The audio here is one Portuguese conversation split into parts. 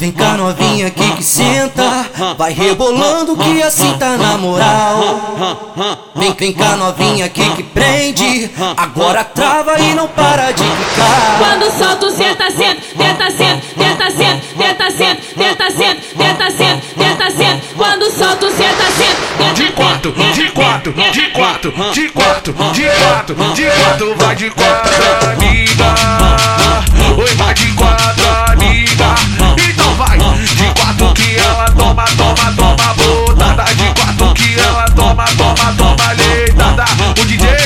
Vem cá novinha aqui que senta Vai rebolando que assim tá na moral Vem, vem cá novinha aqui que prende Agora trava e não para de ficar Quando solto senta, senta, tenta, senta, tenta, senta, tenta, senta, tenta, senta, tenta, senta, tenta, senta Quando solto senta, senta, De quatro, de quatro, de quatro, de quatro, de quatro, de quatro, vai de quatro, amiga Oi, vai de quatro, Would you do?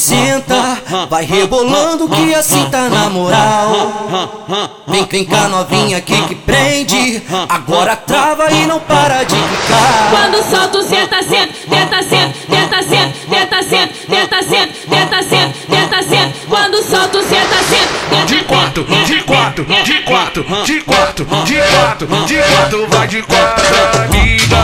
Senta Vai rebolando que assim tá na moral Vem, vem cá novinha aqui que prende Agora trava e não para de ficar Quando solto senta, senta, tenta, senta, tenta, senta, tenta, senta, tenta, senta, tenta, senta, tenta, senta Quando solto senta, senta, De quatro, de quatro, de quatro, de quatro, de quatro, de quatro, vai de quatro, amiga